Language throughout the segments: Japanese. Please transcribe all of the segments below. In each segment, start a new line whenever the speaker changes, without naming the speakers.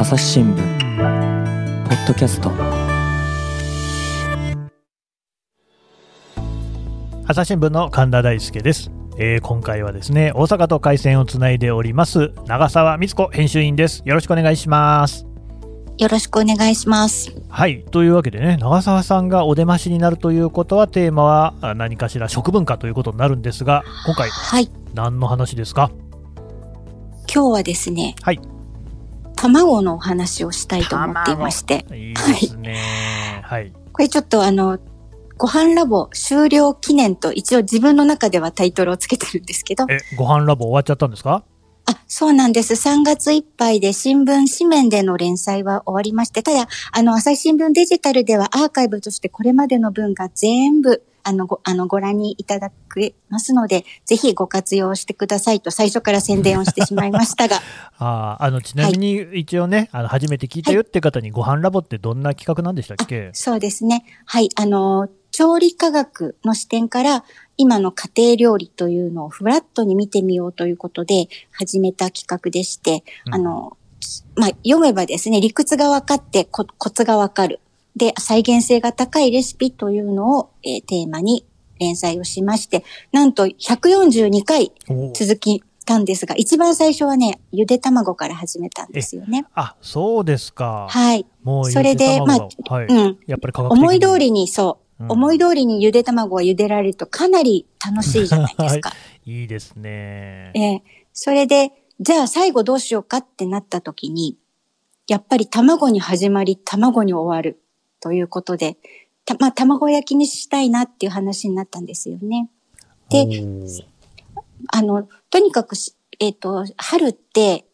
朝日新聞ポッドキャスト。
朝日新聞の神田大輔です、えー今回はですね大阪と回線をつないでおります長澤光子編集員です。よろしくお願いします。
よろしくお願いします。
はいというわけでね長澤さんがお出ましになるということはテーマはあ何かしら食文化ということになるんですが今回
はい。
何の話ですか？
今日はですね、
はい
卵のお話をしたいと思っていまして、
いいですね。はい。
これちょっとあの、ご飯ラボ終了記念と一応自分の中ではタイトルをつけてるんですけど、
えご飯ラボ終わっちゃったんですか？
あ、そうなんです。3月いっぱいで新聞紙面での連載は終わりまして、ただ、あの、朝日新聞デジタルではアーカイブとしてこれまでの分が全部、あの、ご、あの、ご覧にいただけますので、ぜひご活用してくださいと最初から宣伝をしてしまいましたが、
あーあのちなみに一応ね、あの初めて聞いたよって方にご飯ラボってどんな企画なんでしたっけ、
そうですね。はい。あの、調理科学の視点から、今の家庭料理というのをフラットに見てみようということで始めた企画でして、
うん
あの、まあ、読めばですね、理屈が分かってココツが分かる。で、再現性が高いレシピというのを、えーテーマに連載をしまして、なんと142回続きたんですが、一番最初はね、ゆで卵から始めたんですよね。
あそうですか、
はい。
もう
それで
ゆ卵がはい
うん。
やっぱり
思い通りに、そう、
うん
思い通りにゆで卵が茹でられるとかなり楽しいじゃないですか。
いいですね。
ええそれで、じゃあ最後どうしようかってなった時に、やっぱり卵に始まり、卵に終わるということで、たまあ、卵焼きにしたいなっていう話になったんですよね。であの、とにかくし、えっ、と、春って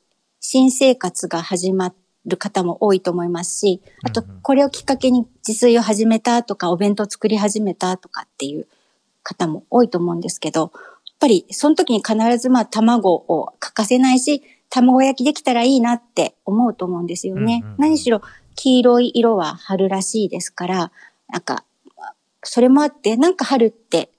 新生活が始まる方も多いと思いますし、あとこれをきっかけに自炊を始めたとか、お弁当作り始めたとかっていう方も多いと思うんですけど、やっぱりその時に必ずまあ卵を欠かせないし、卵焼きできたらいいなって思うと思うんですよね。
うんうんうん
何しろ黄色い色は春らしいですから、なんか、それもあって、なんか春って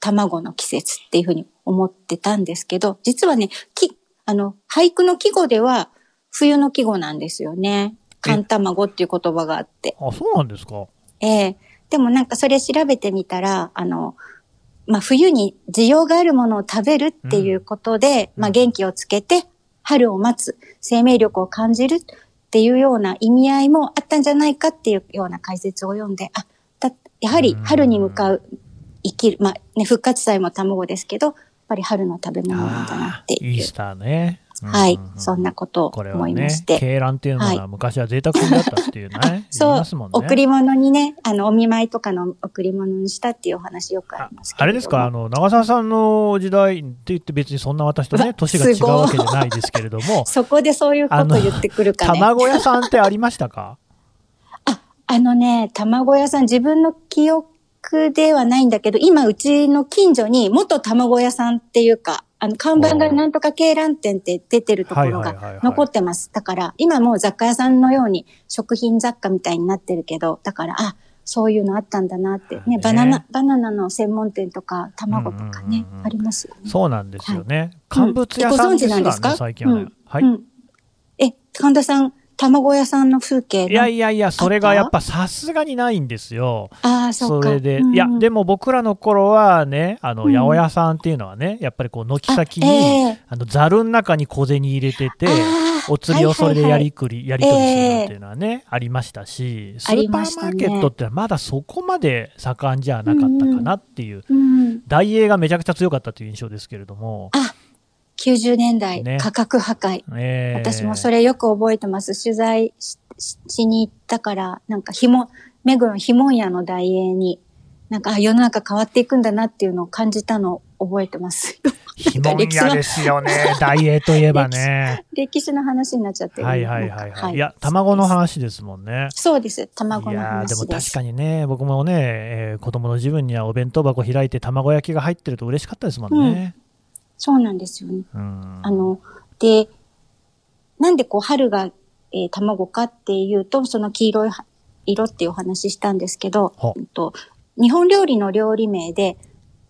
卵の季節っていうふうに思ってたんですけど、実はね、き、あの、俳句の季語では冬の季語なんですよね。寒卵っていう言葉があって。
あそうなんですか。
ええでもなんかそれ調べてみたら、あの、まあ、冬に需要があるものを食べるっていうことで、
うん
まあ、元気をつけて、春を待つ、生命力を感じるっていうような意味合いもあったんじゃないかっていうような解説を読んで、あ、だやはり春に向かう、生きる、まあ、ね、復活祭も卵ですけど、やっぱり春の食べ物なんだなっていう。
イースターね。
はい、そんなことを思いま
ね
して。、
鶏卵っていうの
は
が昔は贅沢品だったっていうね、
そう。贈り物にね、あの、お見舞いとかの贈り物にしたっていうお話よくあ
あ
ります
あれですか、あの長澤さんの時代って言って、別にそんな私とね、年が違うわけじゃないですけれども、
そこでそういうこと言ってくるかね。
卵屋さんってありましたか？
あのね、卵屋さん、自分の記憶ではないんだけど、今、うちの近所に元卵屋さんっていうか、あの、看板がなんとか鶏卵店って出てるところが残ってます。だから、今もう雑貨屋さんのように食品雑貨みたいになってるけど、だから、あ、そういうのあったんだなって。
ね
ね、バナナ、バナナの専門店とか、卵とかね
うんうんうんう、ん
ありますよね。
そうなんですよね。乾物屋さんで
ご存知なんですか？
最近はね。
うん
はい。
うん。え、神田さん、卵屋さんの風景
いやい
や、
やいや、それがやっぱさすがにないんですよ。
ああ、そか。
そうれで、
うん。
いや、でも僕らの頃はね、あの、
うん。
八百屋さんっていうのはね、やっぱりこう、軒先に、
あええ。
あの、ざるの中に小銭入れてて、お釣りをそれでやりくり、やり取りする
ええ
っていうのはね、ありましたし、スーパーマーケットってまだそこまで盛んじゃなかったかなっていう、
うん。
大英がめちゃくちゃ強かったという印象ですけれども、
あ、90年代、
ね
価格破壊。
ええ
私もそれよく覚えてます。取材しに行ったから、なんかひも、目黒のひもん屋の大英に、なんかあ世の中変わっていくんだなっていうのを感じたのを覚えてます。
ひもん屋ですよね、大英といえばね。
歴史の話になっちゃってる
はいはいはいはい。いや、卵の話ですもんね。
そうです。卵の話です。
でも確かにね、僕もね、えー子供の自分にはお弁当箱開いて卵焼きが入ってると嬉しかったですもんね。
そうなんですよね。
うん。
あの、で、なんでこう春が、えー卵かっていうと、その黄色いは色っていうお話ししたんですけど
は、
うんと日本料理の料理名で、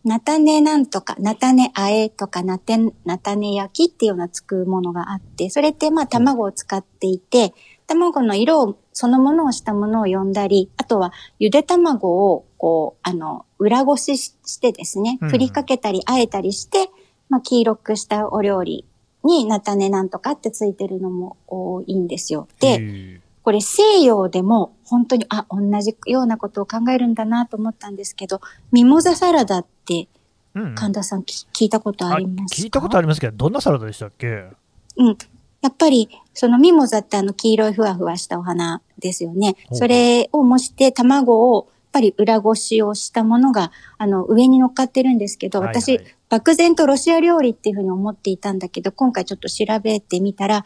菜種なんとか、菜種あえとか、菜種菜種焼きっていうのがつくものがあって、それってまあ卵を使っていて、卵の色を、そのものをしたものを呼んだり、あとはゆで卵をこう、あの、裏ごししてですね、
うん
振りかけたり、あえたりして、まあ黄色くしたお料理に菜種なんとかってついてるのも多いんですよ。
へ
で、
ー
これ西洋でも本当に、あ、同じようなことを考えるんだなと思ったんですけど、ミモザサラダって
うんうん
神田さんき聞いたことありますか？
聞いたことありますけど、どんなサラダでしたっけ？
うん。やっぱり、そのミモザってあの黄色いふわふわしたお花ですよね。それを模して卵を、やっぱり裏ごしをしたものが、あの、上に乗っかってるんですけど、
はいはい
私、漠然とロシア料理っていうふうに思っていたんだけど、今回ちょっと調べてみたら、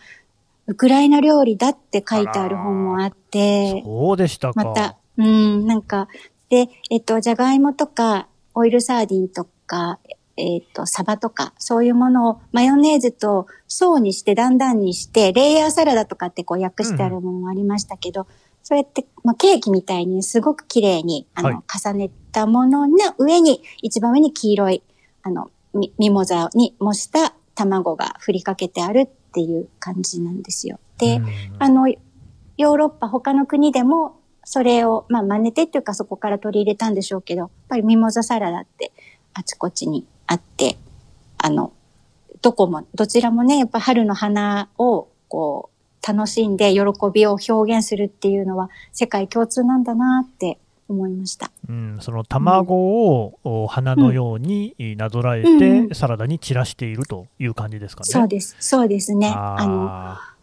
ウクライナ料理だって書いてある本もあって、
そうでしたか。
また、うん、なんか、で、えっと、じゃがいもとか、オイルサーディンとか、えっと、サバとか、そういうものをマヨネーズと層にして、だんだんにして、レイヤーサラダとかってこう訳してあるものもありましたけど、そうやって、まあ、ケーキみたいにすごく綺麗に、あの、
はい
重ねたものの上に、一番上に黄色い、あの、ミミモザに模した卵が振りかけてあるっていう感じなんですよ。で、
うん
あの、ヨーロッパ他の国でも、それを、まあ、真似てっていうかそこから取り入れたんでしょうけど、やっぱりミモザサラダってあちこちにあって、あの、どこも、どちらもね、やっぱ春の花を、こう、楽しんで喜びを表現するっていうのは世界共通なんだなって思いました。
うん、その卵をお花のようになぞらえ
うんうん
て、サラダに散らしているという感じですかね。
そうです。そうですね。
あ
あの、
あ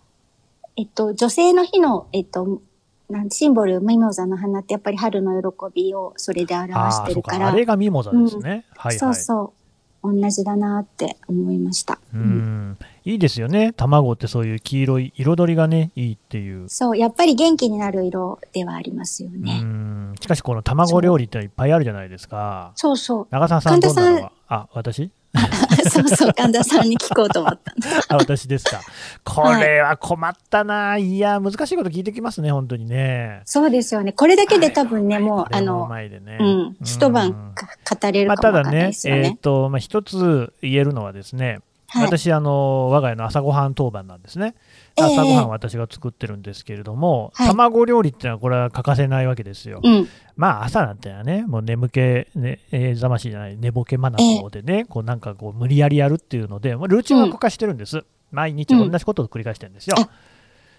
えっと、女性の日の、えっと、なんシンボル、ミモザの花ってやっぱり春の喜びをそれで表してるか。
らあれがミモザですね。はいはい。
そうそう。同じだなって思いました。
う
うん
ん、いいですよね。卵ってそういう黄色い彩りがね、いいっていう。
そう、やっぱり元気になる色ではありますよ
う
ね。
ん。しかしこの卵料理っていっぱいあるじゃないですか。
そうそう。
長澤さんど
神田さん
あ、私？
そうそう、神田さんに聞こうと思った。
あ、私ですか。これは困ったな。いや、難しいこと聞いてきますね、本当にね。
そうですよね。これだけで多分ね、もう、あの、
まいでね。
うん、一晩か語れる
まあ、
かもわかんない
ただね
で、すよ
えっ、
ね。
と、まあ、一つ言えるのはですね、
はい。
私、あの、我が家の朝ごはん当番なんですね。
ええ
朝ごはん私が作ってるんですけれども、
はい
卵料理ってのはこれは欠かせないわけですよ。
うん。
まあ朝なんてのはね、もう眠気、ね、えーざましいじゃない、寝ぼけまなこでね、こうなんかこう無理やりやるっていうので、ルーチン化してるんです。毎日同じことを繰り返してるんですよ。
あ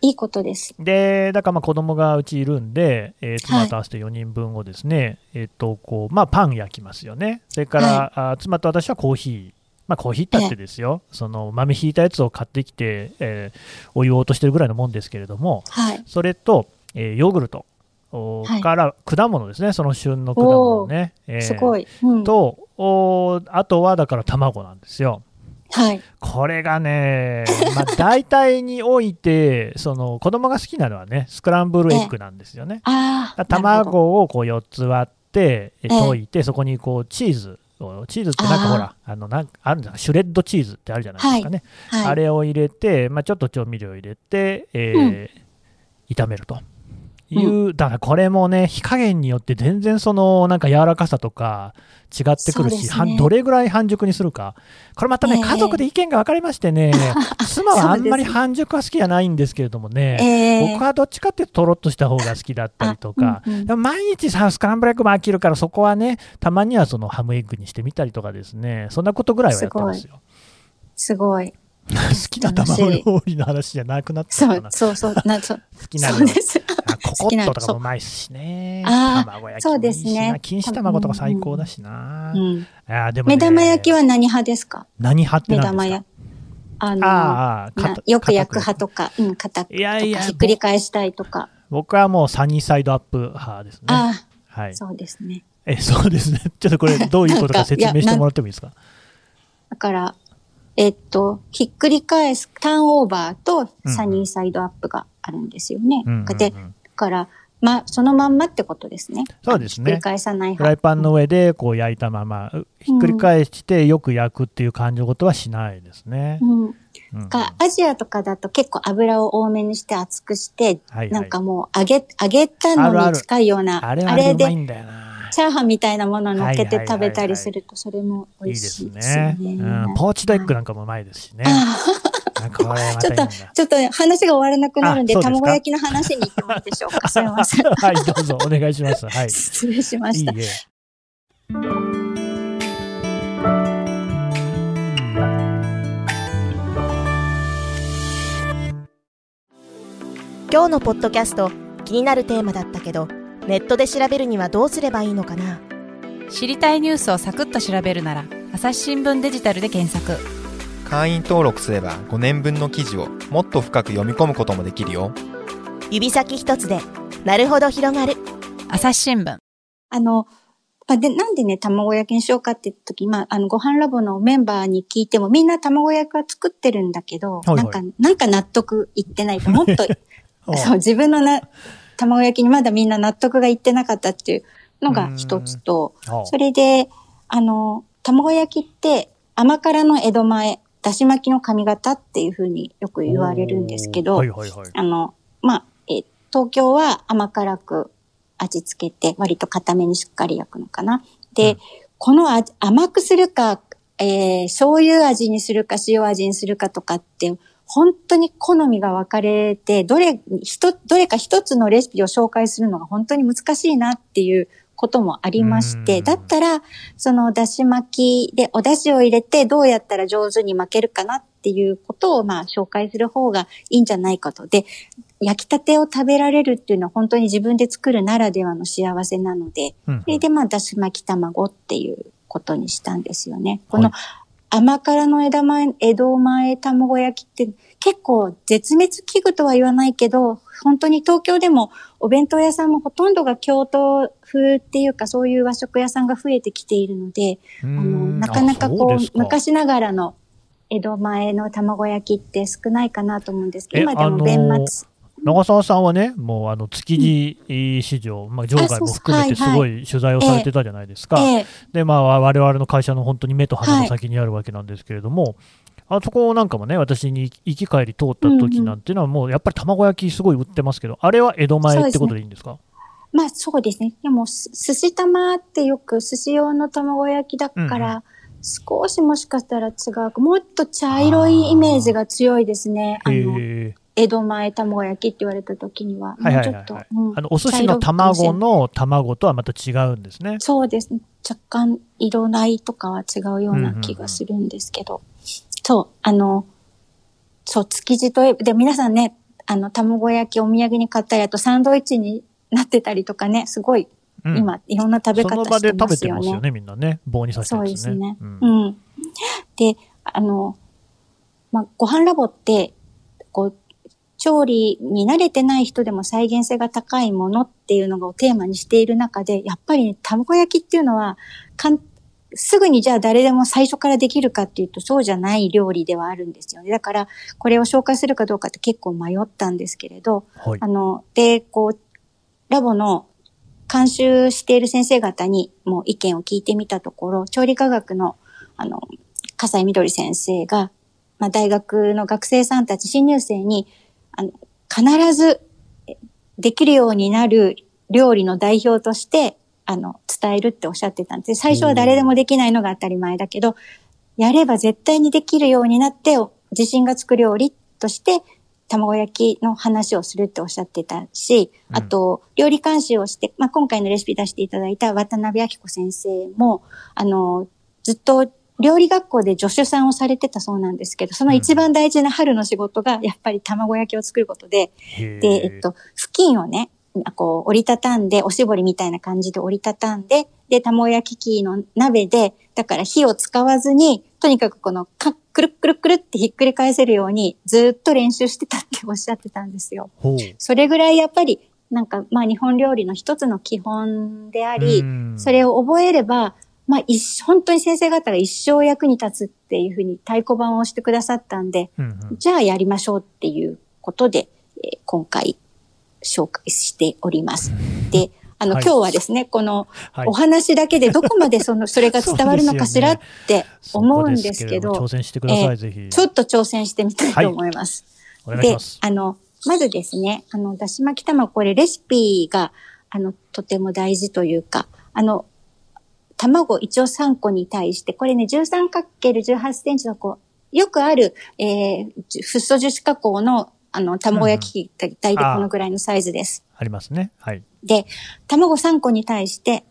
いいことです。
で、だからまあ子供がうちいるんで、えー妻と合わせて4人分をですね、えっ、と、こう、まあパン焼きますよね。それから、あ妻と私はコーヒー。まあコーヒーだってですよ、その豆ひいたやつを買ってきて、えーお湯を落としてるぐらいのもんですけれども、
はい。
それと、えーヨーグルトお
はい
から果物ですね、その旬の果物ね。えー
すごい。うん。
とおあとはだから卵なんですよ。
はい。
これがね、まあ、大体において その子供が好きなのはねスクランブルエッグなんですよね。
ああ。
卵をこう4つ割ってえ
え
溶いて、そこにこうチーズをチーズってなんかほらあのなんあるんだシュレッドチーズってあるじゃないですかね。
はい。
あれを入れて、まあ、ちょっと調味料入れて、えー炒めるという、だからこれもね、火加減によって全然そのなんか柔らかさとか違ってくるし、
ね
どれぐらい半熟にするか、これまたね、
ええ
家族で意見が分かれましてね、妻はあんまり半熟は好きじゃないんですけれどもね、
ええ
僕はどっちかっていうととろっとした方が好きだったりとか、
あうんうん
でも毎日さ、スクランブルエッグも飽きるから、そこはね、たまにはそのハムエッグにしてみたりとかですね、そんなことぐらいはやってますよ。
すごい。
好きな卵料理の話じゃなくなった
そう
かな。
そうそう。なそう
好きなの
そうです。
あココ
好きな
ットとかもうまいしね。卵焼き
そう。ですね
錦糸卵とか最高だしな。
うん。
あーでもね
目玉焼きは何派ですか？
何派って
目玉焼き。あの、
あ
よく焼く
硬
派とか、うん、硬く
いやいや
ひっくり返したいとか。
僕はもうサニーサイドアップ派ですね。
ああ、
はい。
そうですね。
え、そうですね。ちょっとこれ どういうことか説明してもらってもいいですか？
だから、えっと、ひっくり返す、ターンオーバーとサニーサイドアップがあるんですよね。
うんうんうん
で、だから、ま、そのまんまってことですね。
そうですね
ひっくり返さない派。
フライパンの上でこう焼いたまま、ひっくり返してよく焼くっていう感じのことはしないですね。
うん。
うん
が、アジアとかだと結構油を多めにして熱くして、
はいはい
なんかもう揚げ、揚げたのに近いような、
あれ
で。チャーハンみたいなものを乗っけて食べたりすると、それも美
いいで
味し
す
いですよ
ね。
ね。
うん、ポーチドエッグなんかもうまいですしね。
ちょっとちょっと話が終わらなくなるんで、卵焼きの話に行ってもいいでしょうか。すみません。
はい、どうぞお願いします。はい。
失礼しました。
いいえ。
今日のポッドキャスト気になるテーマだったけどネットで調べるにはどうすればいいのかな？
知りたいニュースをサクッと調べるなら朝日新聞デジタルで検索
会員登録すれば5年分の記事をもっと深く読み込むこともできるよ。
指先一つでなるほど広がる。
朝日新聞。
あの、まあで、なんでね、卵焼きにしようかって言った時、まあ、あの、ご飯ラボのメンバーに聞いても、みんな卵焼きは作ってるんだけど、
はいはい。
なんか、なんか納得いってないと、もっと、
お
そう、自分のな、卵焼きにまだみんな納得がいってなかったっていうのが一つと、
お
それで、あの、卵焼きって甘辛の江戸前、だし巻きの髪型っていうふうによく言われるんですけど、
はいはいはい。
あの、まあ、えー東京は甘辛く味付けて、割と固めにしっかり焼くのかな。で、
うん
この味甘くするか、えー醤油味にするか塩味にするかとかって、本当に好みが分かれて、どれ、一つどれか一つのレシピを紹介するのが本当に難しいなっていうこともありまして、
うん
だったら、そのだし巻きでお出汁を入れてどうやったら上手に巻けるかなっていうことをまあ紹介する方がいいんじゃないかと。で、焼きたてを食べられるっていうのは本当に自分で作るならではの幸せなので、
うん
それでまあだし巻き卵っていうことにしたんですよね。この甘辛の枝前、江戸前卵焼きって結構絶滅危惧とは言わないけど、本当に東京でもお弁当屋さんもほとんどが京都風っていうかそういう和食屋さんが増えてきているので、
う
あの、
ん
なかなかこう昔ながらの江戸前の卵焼きって少ないかなと思うんですけど、
え
今でも弁末。
長澤さんはね、もうあの築地市場、まあ、場外も含めてすごい取材をされてたじゃないですか。
ええ。
で、まあ、我々の会社の本当に目と鼻の先にあるわけなんですけれども、あそこなんかもね、私に行き帰り通った時なんていうのは、もうやっぱり卵焼きすごい売ってますけど、あれは江戸前ってことでいいんですか？
まあそうですね。でも、す寿司玉ってよく寿司用の卵焼きだから、
うん。う
少しもしかしたら違う。もっと茶色いイメージが強いですね。あの、
え
江戸前卵焼きって言われた時には。
はいはいはい
もうちょっと
あのお寿司の卵の卵とはまた違うんですね。
そうですね。若干色ないとかは違うような気がするんですけど。そう、あの、そう、築地といえば、で、皆さんね、あの、卵焼きお土産に買ったり、あとサンドイッチになってたりとかね、すごい、
うん
今、いろんな食べ
その
方して
場で食べ
ますよね。
てますよね、みんなね。棒に刺して
そう
でね。
ですすね。
うん
うん。で、あの、まあ、ご飯ラボって、こう、調理に慣れてない人でも再現性が高いものっていうのをテーマにしている中で、やっぱり、ね、卵焼きっていうのは、かんすぐにじゃあ誰でも最初からできるかっていうとそうじゃない料理ではあるんですよね。だから、これを紹介するかどうかって結構迷ったんですけれど、
はい
あ。の、で、こう、ラボの監修している先生方にも意見を聞いてみたところ、調理科学の、あの、笠井みどり先生が、まあ、大学の学生さんたち、新入生に、あの、必ずえできるようになる料理の代表として、あの、伝えるっておっしゃってたんです。最初は誰でもできないのが当たり前だけど、やれば絶対にできるようになって、自信がつく料理として、卵焼きの話をするっておっしゃってたし、
うん
あと、料理監修をして、まあ、今回のレシピ出していただいた渡辺明子先生も、あの、ずっと料理学校で助手さんをされてたそうなんですけど、その一番大事な春の仕事が、やっぱり卵焼きを作ることで、で、えっと、布巾をね、こう折りたたんで、おしぼりみたいな感じで折りたたんで、で、卵焼き器の鍋で、だから火を使わずに、とにかくこのか、くるっくるっくるってひっくり返せるように、ずっと練習してたっておっしゃってたんですよ。それぐらいやっぱり、なんか、まあ日本料理の一つの基本であり、
うん。
それを覚えれば、まあ一、本当に先生方が一生役に立つっていうふうに太鼓判を押してくださったんで、
うんうん
じゃあやりましょうっていうことで、えー今回紹介しております。で、あの、
はい
今日はですね、この
はい
お話だけでどこまでその、それが伝わるのかしらって思うんですけど、
そこですけれども挑戦してください、
えー
ぜひ。
ちょっと挑戦してみたいと思います。で
お願いします、。
あの、まずですね、あの、だし巻き卵、これレシピが、あの、とても大事というか、あの、卵一応3個に対して、これね、13×18 センチのこう、よくある、えー、フッ素樹脂加工の、あの、卵焼き器大体このぐらいのサイズです。
ありますね。はい。
で、卵3個に対して、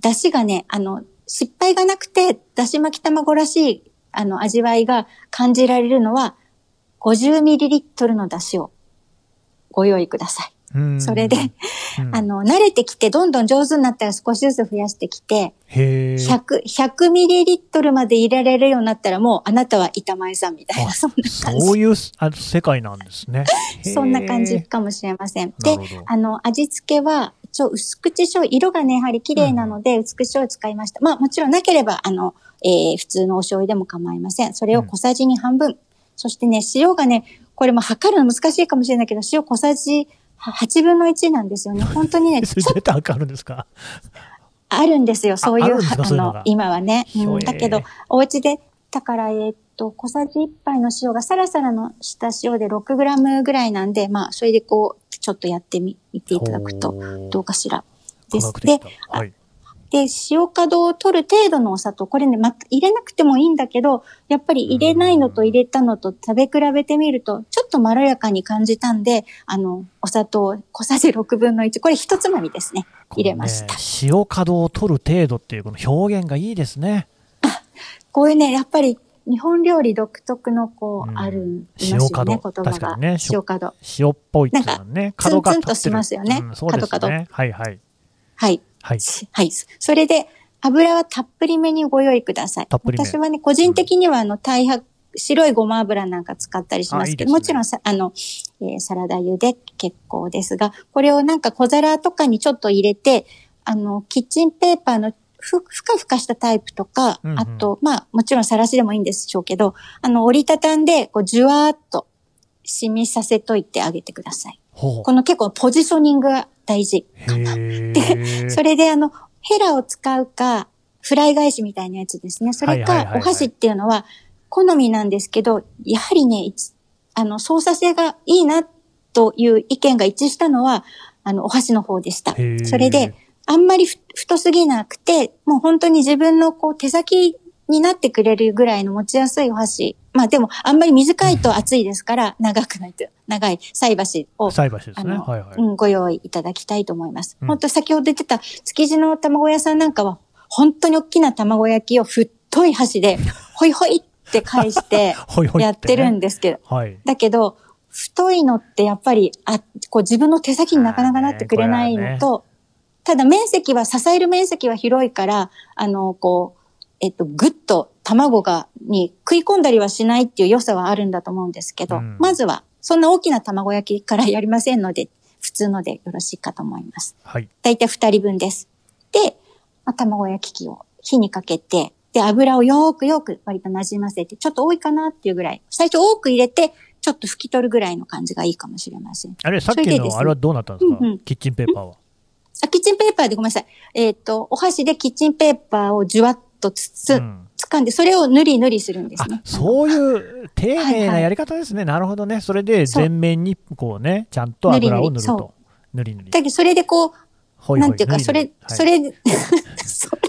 出汁がね、あの、失敗がなくて、出汁巻き卵らしい、あの、味わいが感じられるのは、50ml の出汁をご用意ください。
うん
それで、
うん
あの、慣れてきて、どんどん上手になったら少しずつ増やしてきて、
へえ。
100、100ml まで入れられるようになったら、もうあなたは板前さんみたいな、
あ
そんな感じ。
そういうあ世界なんですね。
そんな感じ。かもしれません。であの、味付けは、一応薄口醤油、色がね、やはり綺麗なので、薄口醤油使いました。まあ、もちろんなければ、あの、えー普通のお醤油でも構いません。それを小さじに半分。そしてね、塩がね、これも測るの難しいかもしれないけど、塩小さじ8分の1なんですよね。本当にね、
それ絶対わかるんですか？
あるんですよ、そういう、
あ
の今はね。うん、だけど、お家で、だから、えーっと、小さじ1杯の塩がサラサラのした塩で 6g ぐらいなんで、まあ、それでこう、ちょっとやってみ、見ていただくと、どうかしら。です。で
だ、はい。
で、塩角を取る程度のお砂糖、これね、ま、入れなくてもいいんだけど、やっぱり入れないのと入れたのと食べ比べてみると、ちょっとまろやかに感じたんで、あの、お砂糖小さじ6分の1、これ一つまみですね。入れました。
ね塩角を取る程度っていうこの表現がいいですね。
こういうね、やっぱり日本料理独特のこう、
うん
あるんですよね、言葉が。
確かにね
塩角。
塩っぽいっていうのはね、角が
ツンツンとしますよね
うんそうです
角
ね。はいはい。
はい。
はい。
はい。それで、油はたっぷりめにご用意ください。
たっぷりめ
私はね、個人的にはあの、大白、白いごま油なんか使ったりしますけど、
あいいね
もちろんさ、あの、えーサラダ油で結構ですが、これをなんか小皿とかにちょっと入れて、あの、キッチンペーパーのふ、ふかふかしたタイプとか、
うんうん
あと、まあ、もちろんさらしでもいいんでしょうけど、あの、折りたたんで、こう、じゅわーっと染みさせといてあげてください。
ほ
この結構ポジショニングが大事。
う。へえ。
それであの、ヘラを使うか、フライ返しみたいなやつですね。それか、お箸っていうのは、好みなんですけど、やはりね、あの、操作性がいいな、という意見が一致したのは、あの、お箸の方でした。それで、あんまりふ太すぎなくて、もう本当に自分のこう手先になってくれるぐらいの持ちやすいお箸。まあでも、あんまり短いと熱いですから、長くないと、長い菜箸を
菜箸ですね。はいはい。
うん、ご用意いただきたいと思います。
うん
本当先ほど言ってた築地の卵屋さんなんかは、本当に大きな卵焼きを太い箸で、ほいほいって返して やってるんですけど、
はい。
だけど、太いのってやっぱり、あ、こう自分の手先になかなかなってくれないのと、ただ面積は、支える面積は広いから、あの、こう、えっと、ぐっと卵が、に食い込んだりはしないっていう良さはあるんだと思うんですけど、
うん
まずは、そんな大きな卵焼きからやりませんので、普通のでよろしいかと思います。
はい。
だいたい2人分です。で、まあ、卵焼き器を火にかけて、で、油をよーくよーく割と馴染ませて、ちょっと多いかなっていうぐらい、最初多く入れて、ちょっと拭き取るぐらいの感じがいいかもしれません。
あれ、さっき
それでですね
のあれはどうなったんですか？
うんうん
キッチンペーパーは。
あ、キッチンペーパーでごめんなさい。えっ、と、お箸でキッチンペーパーをじゅわっとつつ、
うん
掴んで、それをぬりぬりするんです
あ
ね。、
そういう丁寧なやり方ですね。なるほどね。それで全面にこうね、ちゃんと油を塗ると。ぬりぬり
だ。けど、それでこう、
ほいほい
なんていうか、それ、そ、れ、それ、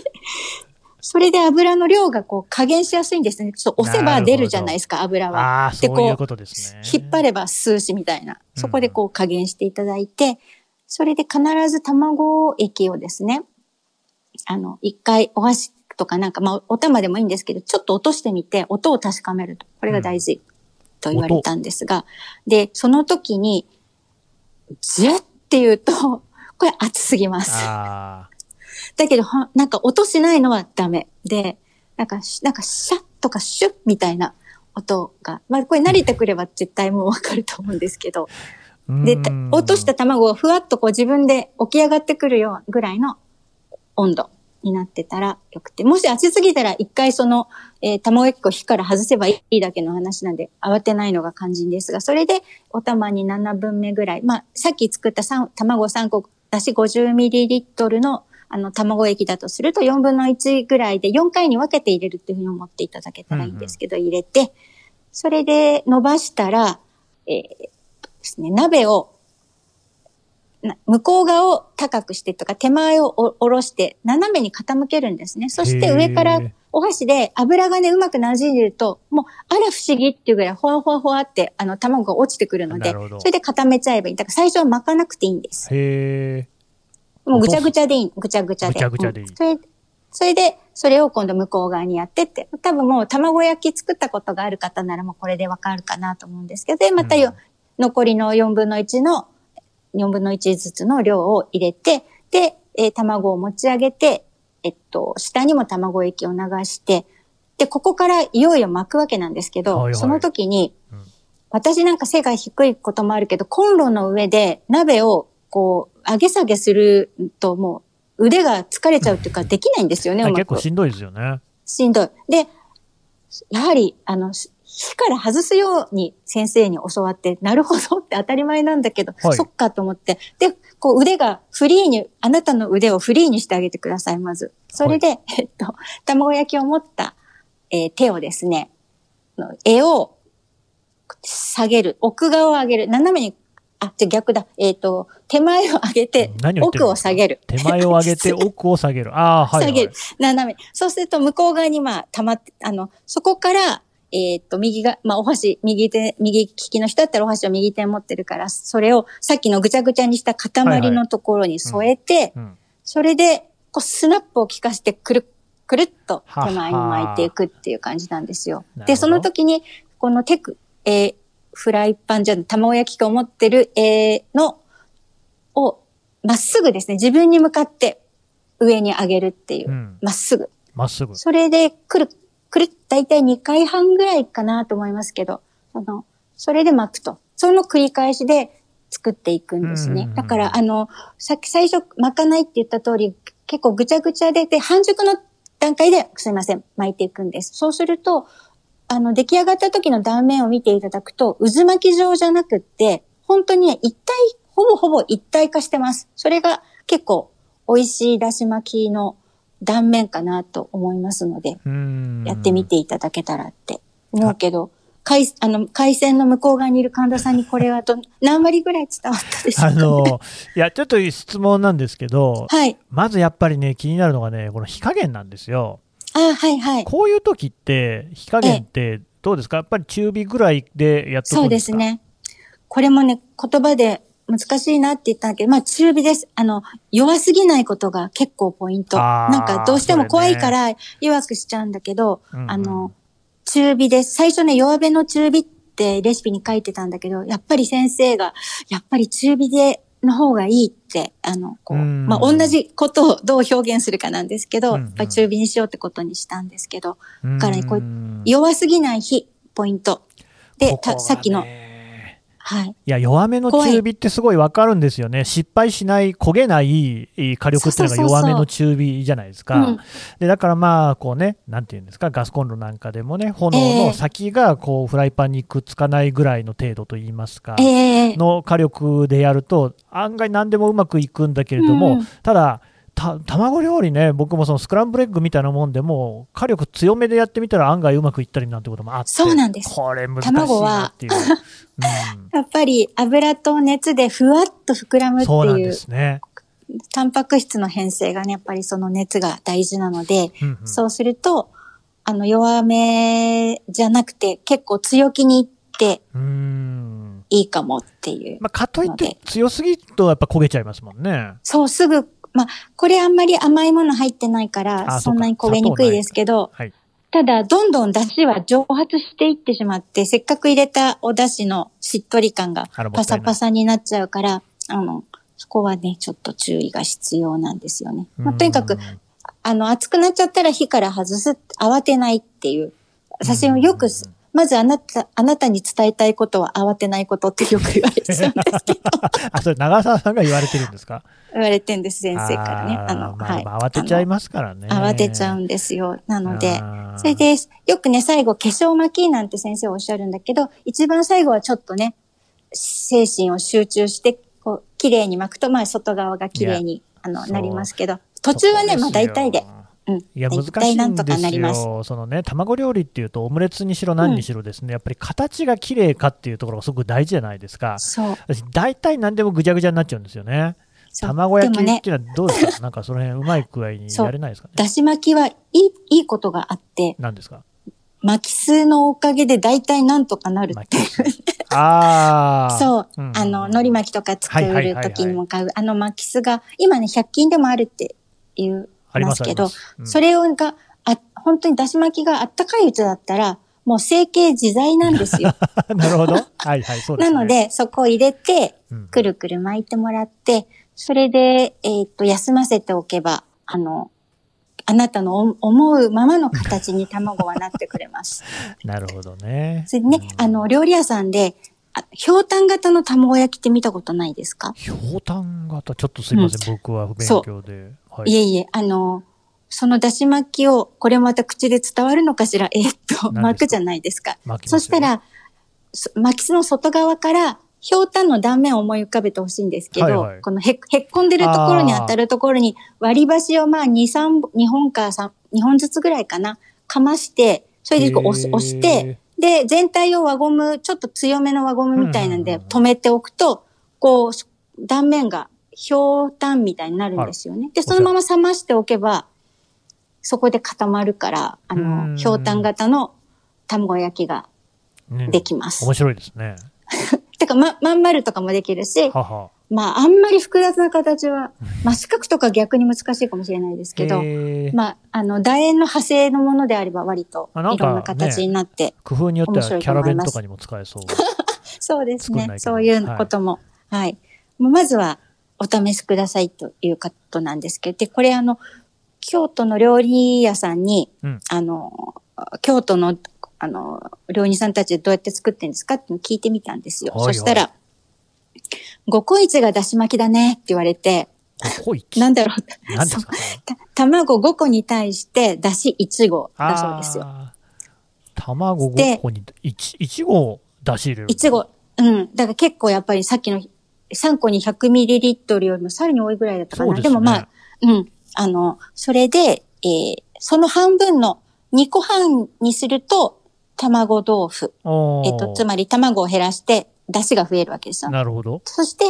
それで油の量がこう加減しやすいんですね。ちょっと押せば出るじゃないですか、油は。
あ
で
そういうことですね。
引っ張れば数詞みたいな。そこでこう加減していただいて、それで必ず卵液をですね、あの、一回お箸とかなんか、まあ、お玉でもいいんですけど、ちょっと落としてみて、音を確かめると。これが大事と言われたんですが、で、その時に、ジュッって言うと、これ熱すぎます。
あ
だけど、はなんか音しないのはダメ。で、なんか、しなんかシャッとかシュッみたいな音が、まあこれ慣れてくれば絶対もうわかると思うんですけど、
あ。
で、落とした卵がふわっとこう自分で起き上がってくるようぐらいの温度になってたらよくて、もし熱すぎたら一回その、えー卵焼き粉を火から外せばいいだけの話なんで慌てないのが肝心ですが、それでお玉に7分目ぐらい、まあさっき作った3卵3個だし 50ml のあの卵液だとすると4分の1ぐらいで4回に分けて入れるっていうふうに思っていただけたらいいんですけど、入れて、それで伸ばしたら、えーですね、鍋をな向こう側を高くしてとか、手前をお下ろして、斜めに傾けるんですね。そして上からお箸で油がね、うまく馴染んでると、もう、あら不思議っていうぐらい、ほわほわほわって、あの、卵が落ちてくるのでそれで固めちゃえばいい。だから最初は巻かなくていいんです。
へえ。
もうぐちゃぐちゃでいい。ぐちゃぐちゃで。
ぐちゃぐちゃでいい
うんそれそれで、それを今度向こう側にやってって、多分もう卵焼き作ったことがある方ならもうこれでわかるかなと思うんですけど、で、またよ、
うん
残りの4分の1の、4分の1ずつの量を入れて、で、えー卵を持ち上げて、えっと、下にも卵液を流して、で、ここからいよいよ巻くわけなんですけど、
はいはい
その時に、
うん
私なんか背が低いこともあるけど、コンロの上で鍋をこう、上げ下げするともう腕が疲れちゃうっていうか、できないんですよね。
結構しんどいですよね。
しんどい。で、やはり、あの、し火から外すように先生に教わって、なるほどって当たり前なんだけど、
はい
そっかと思って。で、こう腕がフリーに、あなたの腕をフリーにしてあげてください、まず。それで、えっと、卵焼きを持った、えー手をですね、絵を下げる、奥側を上げる、斜めに、あ、じゃあ逆だ。えっ、と、手前を上げて奥を下げる。
手前を上げて 奥を下げる。ああ、はい、はい。
下げる。斜め。そうすると、向こう側に、まあ、溜まって、あの、そこから、えーっと、右が、まあ、お箸、右手、右利きの人だったらお箸を右手に持ってるから、それをさっきのぐちゃぐちゃにした塊のところに添えて、
うん。
それで、こう、スナップを効かして、くるっ、くるっと手前に巻いていくっていう感じなんですよで、その時に、このテク、えーフライパンじゃない、卵焼き器を持ってる、えーの、を、まっすぐですね、自分に向かって上に上げるっていうう、
ん。
まっすぐ。
まっすぐ。
それで、くる、くる、だいたい2回半ぐらいかなと思いますけど、あの、それで巻くと。その繰り返しで作っていくんです。ねだから、あの、さっき最初巻かないって言った通り、結構ぐちゃぐちゃで、で、半熟の段階ですいません、巻いていくんです。そうすると、あの、出来上がった時の断面を見ていただくと、渦巻き状じゃなくって、本当にね、一体、ほぼほぼ一体化してます。それが結構美味しいだし巻きの断面かなと思いますので、
うん。
やってみていただけたらって思うけど、海あの海鮮の向こう側にいる神田さんにこれはど 何割ぐらい伝わったでしょう
あ
か、ね、
の、いや、ちょっと質問なんですけど、
はい。
まずやっぱりね、気になるのがね、この火加減なんですよ。
あはいはい。
こういう時って、火加減ってどうですか？やっぱり中火ぐらいでやっとく
そうん
でか？
ですすね。これもね、言葉で難しいなって言ったんだけど、まあ中火です。あの、弱すぎないことが結構ポイント。なんかどうしても怖いから弱くしちゃうんだけど、
うんうん
あの、中火です。最初ね、弱火の中火ってレシピに書いてたんだけど、やっぱり先生が、やっぱり中火で、の方がいいって、あの、こう、
うん
まあ、同じことをどう表現するかなんですけど、やっぱり中火にしようってことにしたんですけど、
だ
からねこう弱すぎない火、ポイント。で、たさっきの、はい。
いや、弱めの中火ってすごいわかるんですよね。失敗しない、焦げないえー火力っていうのが弱めの中火じゃないですか。
うん
で、だからまあ、こうね、なんていうんですか、ガスコンロなんかでもね、炎
ええ
の先がこう、フライパンにくっつかないぐらいの程度といいますか、
ええ
の火力でやると、案外何でもうまくいくんだけれども、
うん
ただ、た卵料理ね、僕もそのスクランブルエッグみたいなもんでも、火力強めでやってみたら案外うまくいったりなんてこともあって、
そうなんです
これ難しいなっていう。うん
やっぱり油と熱でふわっと膨らむって
そうなん
いう、
ですね。
タンパク質の変性がね、やっぱりその熱が大事なので、
うんうん
そうすると、あの、弱めじゃなくて、結構強気にいって。いいかもっていう。
まあ、かといって強すぎるとやっぱ焦げちゃいますもんね。
そう、すぐ、まあ、これあんまり甘いもの入ってないか
あ
ら、
そ
んなに焦げにくいですけど、
はい。
ただ、どんどん出汁は蒸発していってしまって、せっかく入れたお出汁のしっとり感がパサパサになっちゃうから、あの、そこはね、ちょっと注意が必要なんですよね。まあ、とにかく
うん、
あの、熱くなっちゃったら火から外す、慌てないっていう。私もよくす、まずあなた、あなたに伝えたいことは慌てないことってよく言われちゃうんですけど、
あ、それ長澤さんが言われてるんですか？
言われてんです、先生からね。
あ
の、
まあ
はい。
まあ慌てちゃいますからね。
慌てちゃうんですよ。なので、それで、よくね、最後、化粧巻きなんて先生おっしゃるんだけど、一番最後はちょっとね、精神を集中して、こう、綺麗に巻くと、まあ、外側が綺麗に、あの、なりますけど、途中はね、まあ、大体で。うん。
いや、難しいんです。よ。そのね、卵料理っていうと、オムレツにしろ何にしろですね、やっぱり形が綺麗かっていうところがすごく大事じゃないですか。
そう。
私、大体何でもぐちゃぐちゃになっちゃうんですよね。卵焼きっていうのはどうですか、なんかその辺うまい具合にやれないですかね？
だし巻きはいい、いいことがあって、
何ですか？
巻き数のおかげで大体なんとかなるっていう。
ああ。
そう。
うん
あの、海苔巻きとか作る時にも買う、あの巻き酢が、今ね、100均でもあるって言い
ありま
ますすけど、
ありますうん
それをが、あ、本当にだし巻きがあったかいうちだったら、もう成形自在なんですよ。
なるほど。はいはい、そうですね。
なので、そこを入れて
うん、
くるくる巻いてもらって、それで、えっ、と、休ませておけば、あの、あなたのお思うままの形に卵はなってくれます。
なるほどね。
それでね、
うん
あの、料理屋さんで、あひょうたん型の卵焼きって見たことないですか？
ひょうたん型、ちょっとすいません、僕は不勉強で。はい。
いえいえ、あの、そのだし巻きを、これまた口で伝わるのかしら、えーっと、巻くじゃないですか。
すよ
そしたら、そ巻きの外側から、ひょうたんの断面を思い浮かべてほしいんですけど、
はいはい。
このへへっこんでるところに当たるところに割り箸をまあ2、3、2本か3、2本ずつぐらいかな、かまして、それでこう押押して、で、全体を輪ゴム、ちょっと強めの輪ゴムみたいなんで止めておくと、こう、断面がひょうたんみたいになるんですよね。で、そのまま冷ましておけば、そこで固まるから、あ
うん
の、ひょうたん型の卵焼きが
ね
できます。
面白いですね。
てか、ま、まん丸とかもできるし、
はは。
まあ、あんまり複雑な形は、まあ、四角とか逆に難しいかもしれないですけど、まあ、あの、楕円の派生のものであれば割といろんな形になって、
工夫によってはいキャラ弁とかにも使えそう。
そうですね。そういうことも。はい。もうまずは、お試しくださいということなんですけど、で、これあの、京都の料理屋さんに、
うん
あの、京都の、あの、料理人さんたちでどうやって作ってるんですかって聞いてみたんですよ。
はいはい
そしたら、五個市がだし巻きだねって言われて、なんだろう？
何ですか
た卵5個に対して、だし1合だそうですよ。
卵
で
5個に1、1合出し入れる。
1合。うん。だから結構やっぱりさっきの3個に 100ml よりもさらに多いぐらいだったかな。
ですね
もまあ、うん。あの、それで、えーその半分の2個半にすると、卵豆腐。えっと、つまり卵を減らして、出汁が増えるわけですよ。
なるほど。
そして、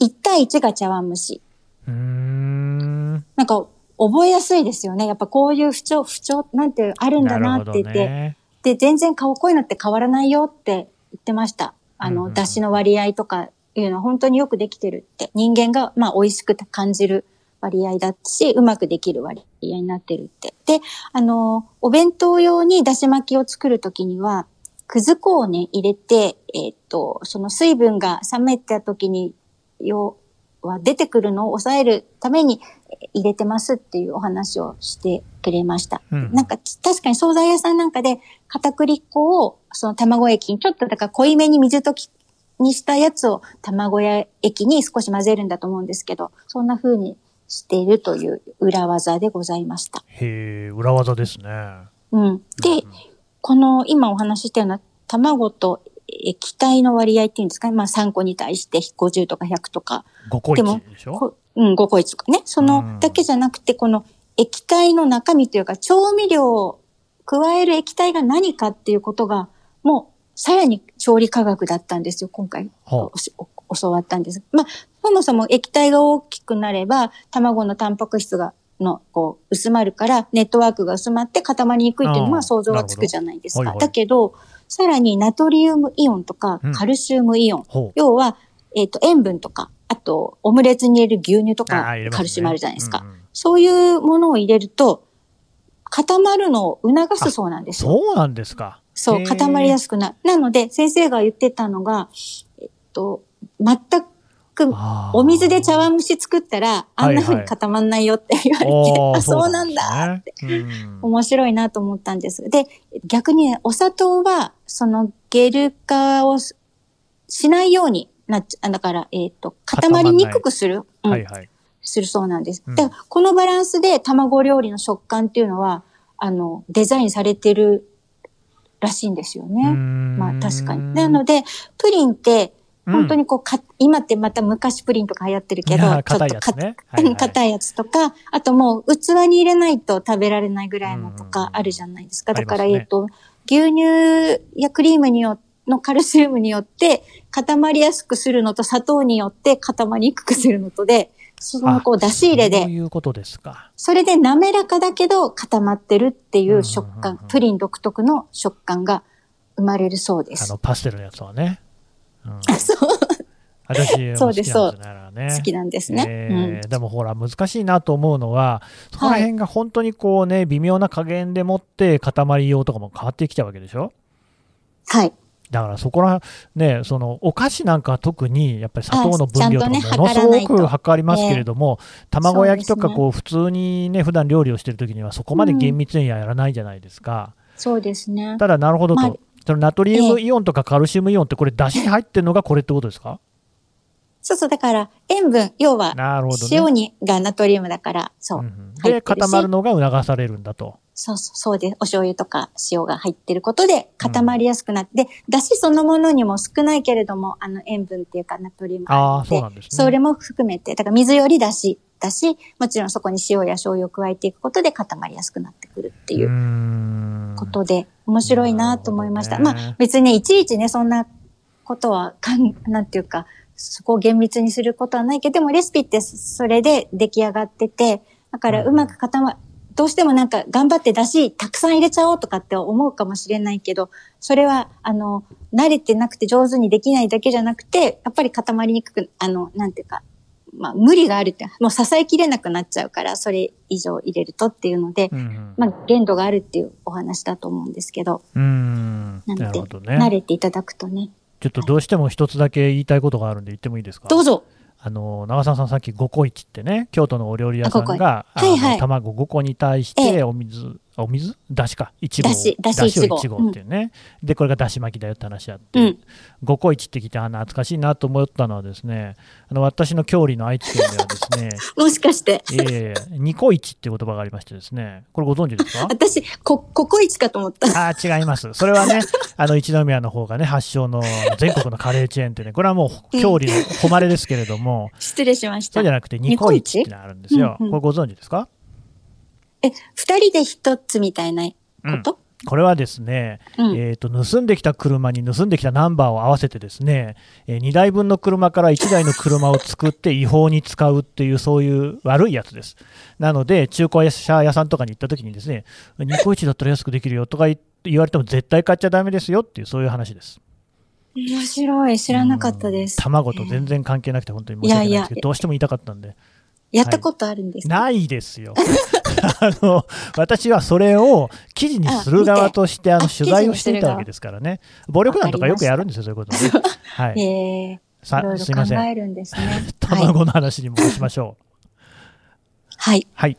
1対1が茶碗蒸し。
うーん。
なんか、覚えやすいですよね。やっぱこういう不調、不調なんてあるんだなって言って、
ね。
で、全然顔こういうのって変わらないよって言ってました。あの、出汁の割合とかいうのは本当によくできてるって。人間が、まあ、美味しく感じる割合だし、うまくできる割合になってるって。で、あの、お弁当用に出汁巻きを作るときには、くず粉をね、入れて、えーっと、その水分が冷めたときに、要は出てくるのを抑えるためにえー入れてますっていうお話をしてくれました。
うん
なんか確かに惣菜屋さんなんかで片栗粉をその卵液にちょっとだから濃いめに水溶きにしたやつを卵焼液に少し混ぜるんだと思うんですけど、そんな風にしているという裏技でございました。
へえ、裏技ですね。
うん。で、この今お話ししたような卵と液体の割合っていうんですかね。まあ3個に対して50とか100とか
5個
でも
1でしょ？
こうん、5個1とかね。そ
うん
のだけじゃなくて、この液体の中身というか、調味料を加える液体が何かっていうことが、もう、さらに調理科学だったんですよ、今回。教わったんです。まあ、そもそも液体が大きくなれば、卵のタンパク質が、の、こう、薄まるから、ネットワークが薄まって固まりにくいっていうのは、想像はつくじゃないですか。
はいはい
だけど、さらにナトリウムイオンとか
うん、
カルシウムイオン、
ほう。
要は、えっ、と、塩分とか、あと、オムレツに入れる牛乳とかカルシウムあるじゃないですか。
うんうん
そういうものを入れると、固まるのを促すそうなんですよ。
そうなんですか。
そう、固まりやすくなる。なので、先生が言ってたのが、えっと、全く、
あー
お水で茶碗蒸し作ったら、あんな風に固まんないよって言われて、
おー
あ、そうなんだって。
ねうん
面白いなと思ったんです。で、逆にね、お砂糖は、そのゲル化をししないようになっちゃ、だから、えっ、と、固まりにくくする。うん
はいはい。
するそうなんです。
うん
このバランスで卵料理の食感っていうのは、あの、デザインされてるらしいんですよね。ま
ま
あ確かに。なので、プリンって、
うん
本当にこうか、今ってまた昔プリンとか流行ってるけど、ちょっと
硬いやつ
とか、あともう器に入れないと食べられないぐらいのと
うん
かあるじゃないですか。だから、えっと、牛乳やクリームによのカルシウムによって固まりやすくするのと砂糖によって固まりにくくするのとで、そのこう出し入れ
そう
で、
いうことですか。
それで滑らかだけど固まってるっていう食感プリン独特の食感が生まれるそうです
あの、。パステルのやつはね。うん、
そう、
私 も好きなんです
そ好きなんですね。
えーでもほら、難しいなと思うのは、そこら辺が本当にこうね、微妙な加減でもって塊用とかも変わってきちゃうわけでしょ？
はい。
だからそこら、ね、そのお菓子なんかは特にやっぱり砂糖の分量とかものすごく測りますけれども、卵焼きとかこう普通にね、普段料理をしてるときにはそこまで厳密にはやらないじゃないですか。
そうですね。
ただ、なるほどと、
まあ
そのナトリウムイオンとかカルシウムイオンってこれ、出汁に入ってるのがこれってことですか？
そうそう、だから塩分、要は。塩にがナトリウムだから、そう。
うんで、固まるのが促されるんだと。
そうそう、そうで、お醤油とか塩が入ってることで固まりやすくなって、で、だしそのものにも少ないけれども、あの塩分っていうかナトリウム
ああ、そうなんですね。
それも含めて、だから水よりだし、だし、もちろんそこに塩や醤油を加えていくことで固まりやすくなってくるっていうことで、面白いなと思いました。
ね。
あ別にいちいちね、そんなことはかん、なんていうか、そこを厳密にすることはないけど、でもレシピってそれで出来上がってて、だからうまく固ま、どうしてもなんか頑張ってだしたくさん入れちゃおうとかって思うかもしれないけど、それは、あの、慣れてなくて上手にできないだけじゃなくて、やっぱり固まりにくく、あの、なんていうか、まあ無理があるって、もう支えきれなくなっちゃうから、それ以上入れるとっていうので、
うんうん
まあ限度があるっていうお話だと思うんですけど、
うーん。
なので、
なるほどね。
慣れていただくとね。
ちょっとどうしても一つだけ言いたいことがあるんで言ってもいいですか？
どうぞ。
あの長澤さん、さっき5個市ってね、京都のお料理屋さんが、
あ五個はいはい
卵5個に対し
え
て、お水、あお水？だしか、1号、
だしだし
だしを
一合
1号っていうね、で、これがだし巻きだよって話あって、
うん。
5個市って聞いて、あ懐かしいなと思ったのはですね、あの私の郷里の愛知県ではですね、
もしかして、
ええニコイチっていう言葉がありましてですね、これご存知ですか？
私、こ、ココイチかと思った。
あー違います。それはね、あの一宮の方がね、発祥の全国のカレーチェーンってね、これはもう郷里の誉れですけれども、
失礼しました。
そうじゃ。なくてニコイチってのがあるんですよ。
うんうん。
これご存知ですか？
え、二人で一つみたいなこと、
これはですね、
うん
えっ、と、盗んできた車に盗んできたナンバーを合わせてですね、え2台分の車から1台の車を作って違法に使うっていう、そういう悪いやつです。なので、中古車屋さんとかに行った時にですね、ニコイチだったら安くできるよとか言言われても絶対買っちゃダメですよっていう、そういう話です。
面白い。知らなかったです。
卵と全然関係なくて本当に申し訳ないんですけど、
いやいや
どうしても言いたかったんで。
やったことあるんですか、
ないですよ。あの、私はそれを記事にする側として、あの、
あ
取材をしていたわけですからね。暴力団とかよくやるんですよ、そういうことね。はい。
ええ
さ
いろいろ
すいません。
考えるんですね。はい。
卵の話に戻しましょう。
はい。
はい。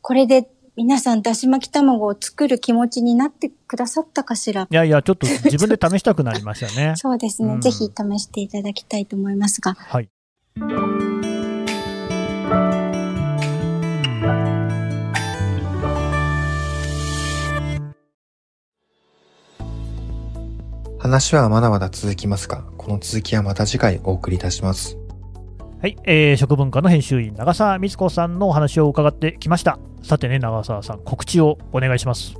これで皆さん、だし巻き卵を作る気持ちになってくださったかしら？
いやいや、ちょっと自分で試したくなりましたね。
そうですね、
うん
ぜひ試していただきたいと思いますが。
はい。
話はまだまだ続きますが、この続きはまた次回お送りいたします。
はい、えー食文化の編集員、長澤光子さんのお話を伺ってきました。さてね、長澤さん、告知をお願いします。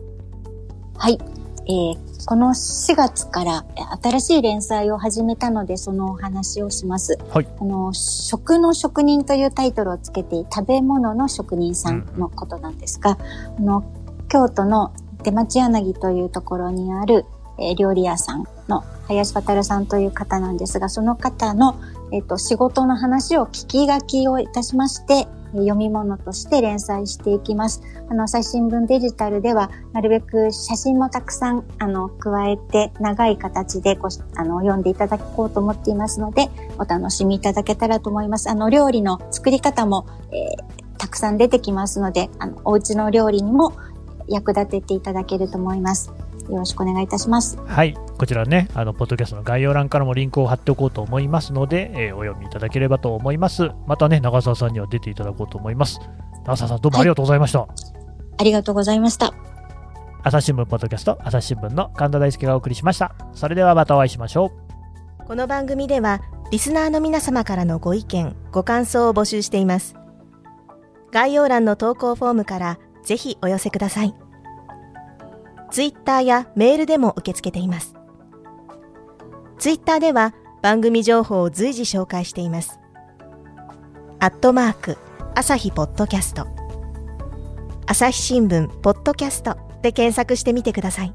はい。えーこの4月からえ新しい連載を始めたので、そのお話をします。
はい
あの、食の職人というタイトルをつけて、食べ物の職人さんのことなんですが、あの、京都の出町柳というところにある、え料理屋さんの林渉さんという方なんですが、その方の、えっ、と、仕事の話を聞き書きをいたしまして、読み物として連載していきます。あの、最新聞デジタルでは、なるべく写真もたくさん、あの、加えて、長い形でご、あの、読んでいただこうと思っていますので、お楽しみいただけたらと思います。あの、料理の作り方も、えーたくさん出てきますので、あの、お家の料理にも役立てていただけると思います。よろしくお願いいたします。
はい、こちらね、あのポッドキャストの概要欄からもリンクを貼っておこうと思いますので、えーお読みいただければと思います。またね、長澤さんには出ていただこうと思います。長澤さん、どうもありがとうございました。
ありがとうございました。
朝日新聞ポッドキャスト、朝日新聞の神田大輔がお送りしました。それではまたお会いしましょう。
この番組ではリスナーの皆様からのご意見、ご感想を募集しています。概要欄の投稿フォームからぜひお寄せください。ツイッターやメールでも受け付けています。ツイッターでは番組情報を随時紹介しています。アットマーク、朝日ポッドキャスト。朝日新聞、ポッドキャストで検索してみてください。